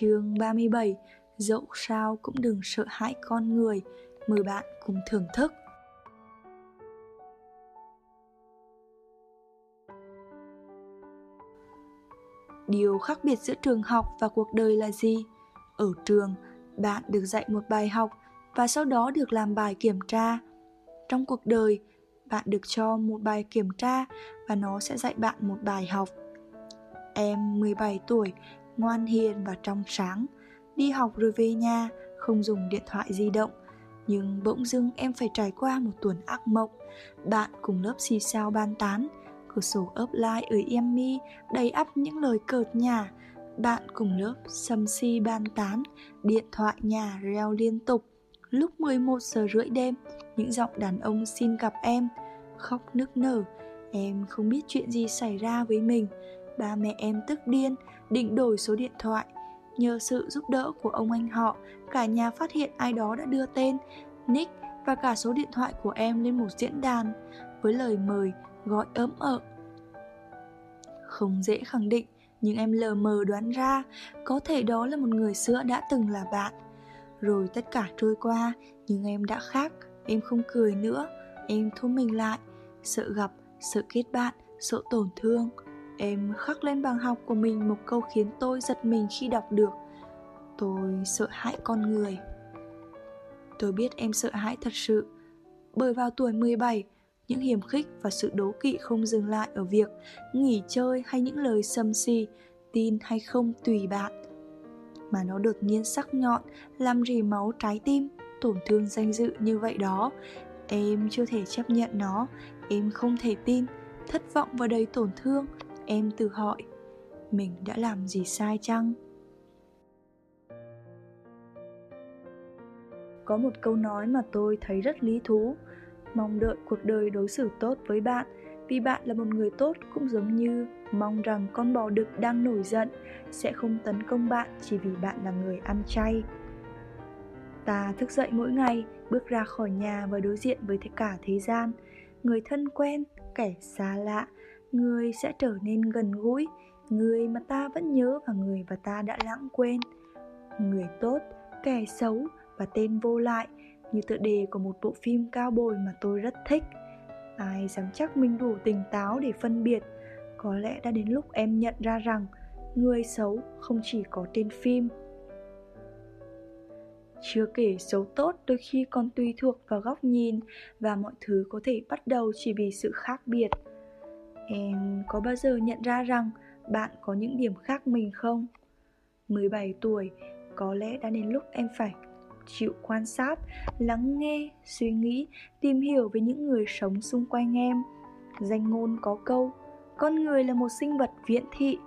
Chương 37 Dẫu sao cũng đừng sợ hãi con người Mời bạn cùng thưởng thức Điều khác biệt giữa trường học và cuộc đời là gì? Ở trường, bạn được dạy một bài học và sau đó được làm bài kiểm tra. Trong cuộc đời, bạn được cho một bài kiểm tra và nó sẽ dạy bạn một bài học. Em 17 tuổi, ngoan hiền và trong sáng, đi học rồi về nhà, không dùng điện thoại di động. Nhưng bỗng dưng em phải trải qua một tuần ác mộng. Bạn cùng lớp xì sao ban tán, cửa sổ ấp lai ở em mi đầy ắp những lời cợt nhả. Bạn cùng lớp xâm si ban tán, điện thoại nhà reo liên tục. Lúc 11 giờ rưỡi đêm, những giọng đàn ông xin gặp em, khóc nức nở. Em không biết chuyện gì xảy ra với mình. Ba mẹ em tức điên, định đổi số điện thoại. Nhờ sự giúp đỡ của ông anh họ, cả nhà phát hiện ai đó đã đưa tên, nick và cả số điện thoại của em lên một diễn đàn với lời mời gọi ấm ợ. Không dễ khẳng định, nhưng em lờ mờ đoán ra có thể đó là một người xưa đã từng là bạn. Rồi tất cả trôi qua, nhưng em đã khác, em không cười nữa, em thu mình lại, sợ gặp, sợ kết bạn, sợ tổn thương. Em khắc lên bằng học của mình một câu khiến tôi giật mình khi đọc được. Tôi sợ hãi con người. Tôi biết em sợ hãi thật sự, bởi vào tuổi 17, những hiểm khích và sự đố kỵ không dừng lại ở việc nghỉ chơi hay những lời xâm xì, tin hay không tùy bạn. Mà nó đột nhiên sắc nhọn, làm rỉ máu trái tim, tổn thương danh dự như vậy đó. Em chưa thể chấp nhận nó, em không thể tin, thất vọng và đầy tổn thương, em tự hỏi, mình đã làm gì sai chăng? Có một câu nói mà tôi thấy rất lý thú, mong đợi cuộc đời đối xử tốt với bạn vì bạn là một người tốt cũng giống như mong rằng con bò đực đang nổi giận sẽ không tấn công bạn chỉ vì bạn là người ăn chay ta thức dậy mỗi ngày bước ra khỏi nhà và đối diện với cả thế gian người thân quen kẻ xa lạ người sẽ trở nên gần gũi, người mà ta vẫn nhớ và người mà ta đã lãng quên. Người tốt, kẻ xấu và tên vô lại, như tựa đề của một bộ phim cao bồi mà tôi rất thích. Ai dám chắc mình đủ tỉnh táo để phân biệt? Có lẽ đã đến lúc em nhận ra rằng người xấu không chỉ có trên phim. Chưa kể xấu tốt đôi khi còn tùy thuộc vào góc nhìn và mọi thứ có thể bắt đầu chỉ vì sự khác biệt em có bao giờ nhận ra rằng bạn có những điểm khác mình không? 17 tuổi, có lẽ đã đến lúc em phải chịu quan sát, lắng nghe, suy nghĩ, tìm hiểu về những người sống xung quanh em. Danh ngôn có câu, con người là một sinh vật viễn thị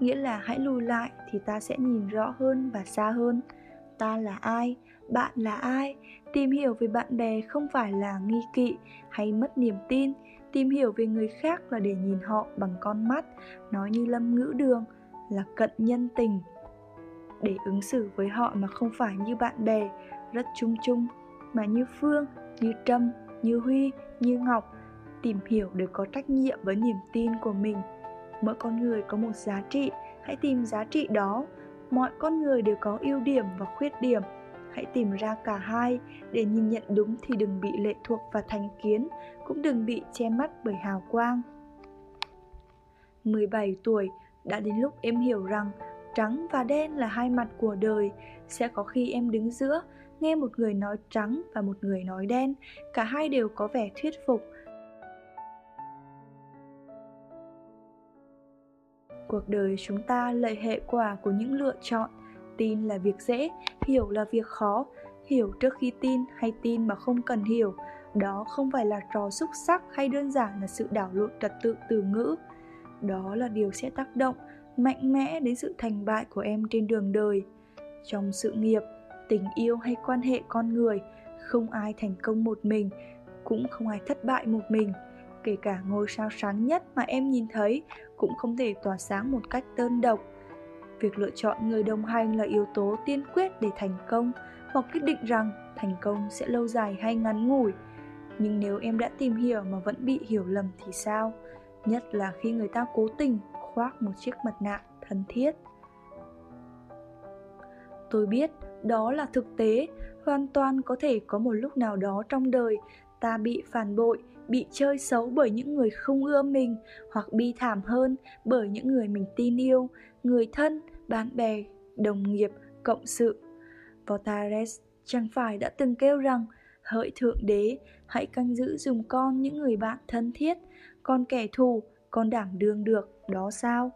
nghĩa là hãy lùi lại thì ta sẽ nhìn rõ hơn và xa hơn. Ta là ai? Bạn là ai? Tìm hiểu về bạn bè không phải là nghi kỵ hay mất niềm tin tìm hiểu về người khác là để nhìn họ bằng con mắt, nói như lâm ngữ đường, là cận nhân tình. Để ứng xử với họ mà không phải như bạn bè, rất chung chung, mà như phương, như trâm, như huy, như ngọc, tìm hiểu để có trách nhiệm với niềm tin của mình. Mỗi con người có một giá trị, hãy tìm giá trị đó. Mọi con người đều có ưu điểm và khuyết điểm hãy tìm ra cả hai. Để nhìn nhận đúng thì đừng bị lệ thuộc vào thành kiến, cũng đừng bị che mắt bởi hào quang. 17 tuổi, đã đến lúc em hiểu rằng trắng và đen là hai mặt của đời. Sẽ có khi em đứng giữa, nghe một người nói trắng và một người nói đen. Cả hai đều có vẻ thuyết phục. Cuộc đời chúng ta là hệ quả của những lựa chọn tin là việc dễ, hiểu là việc khó. Hiểu trước khi tin hay tin mà không cần hiểu, đó không phải là trò xúc sắc hay đơn giản là sự đảo lộn trật tự từ ngữ. Đó là điều sẽ tác động mạnh mẽ đến sự thành bại của em trên đường đời. Trong sự nghiệp, tình yêu hay quan hệ con người, không ai thành công một mình, cũng không ai thất bại một mình. Kể cả ngôi sao sáng nhất mà em nhìn thấy cũng không thể tỏa sáng một cách đơn độc việc lựa chọn người đồng hành là yếu tố tiên quyết để thành công hoặc quyết định rằng thành công sẽ lâu dài hay ngắn ngủi. Nhưng nếu em đã tìm hiểu mà vẫn bị hiểu lầm thì sao? Nhất là khi người ta cố tình khoác một chiếc mặt nạ thân thiết. Tôi biết đó là thực tế, hoàn toàn có thể có một lúc nào đó trong đời ta bị phản bội, bị chơi xấu bởi những người không ưa mình hoặc bi thảm hơn bởi những người mình tin yêu, người thân bạn bè, đồng nghiệp, cộng sự. Voltaires chẳng phải đã từng kêu rằng, hỡi thượng đế, hãy canh giữ dùng con những người bạn thân thiết còn kẻ thù, con đảm đương được, đó sao?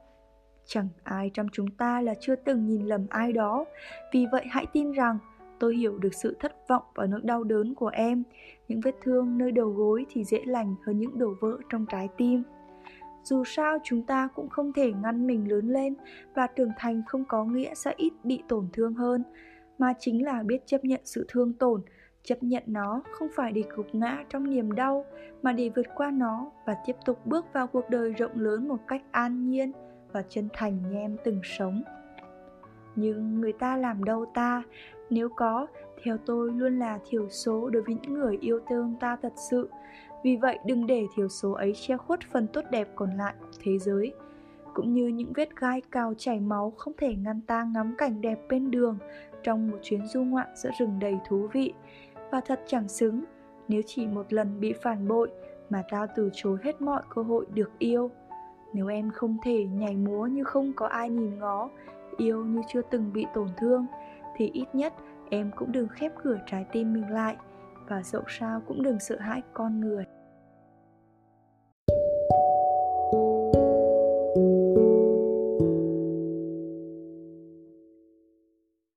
Chẳng ai trong chúng ta là chưa từng nhìn lầm ai đó. Vì vậy hãy tin rằng, tôi hiểu được sự thất vọng và nỗi đau đớn của em. Những vết thương nơi đầu gối thì dễ lành hơn những đổ vỡ trong trái tim dù sao chúng ta cũng không thể ngăn mình lớn lên và trưởng thành không có nghĩa sẽ ít bị tổn thương hơn, mà chính là biết chấp nhận sự thương tổn, chấp nhận nó không phải để gục ngã trong niềm đau, mà để vượt qua nó và tiếp tục bước vào cuộc đời rộng lớn một cách an nhiên và chân thành như em từng sống. Nhưng người ta làm đâu ta? Nếu có, theo tôi luôn là thiểu số đối với những người yêu thương ta thật sự vì vậy, đừng để thiểu số ấy che khuất phần tốt đẹp còn lại của thế giới, cũng như những vết gai cào chảy máu không thể ngăn ta ngắm cảnh đẹp bên đường trong một chuyến du ngoạn giữa rừng đầy thú vị. Và thật chẳng xứng, nếu chỉ một lần bị phản bội mà ta từ chối hết mọi cơ hội được yêu. Nếu em không thể nhảy múa như không có ai nhìn ngó, yêu như chưa từng bị tổn thương, thì ít nhất em cũng đừng khép cửa trái tim mình lại và dẫu sao cũng đừng sợ hãi con người.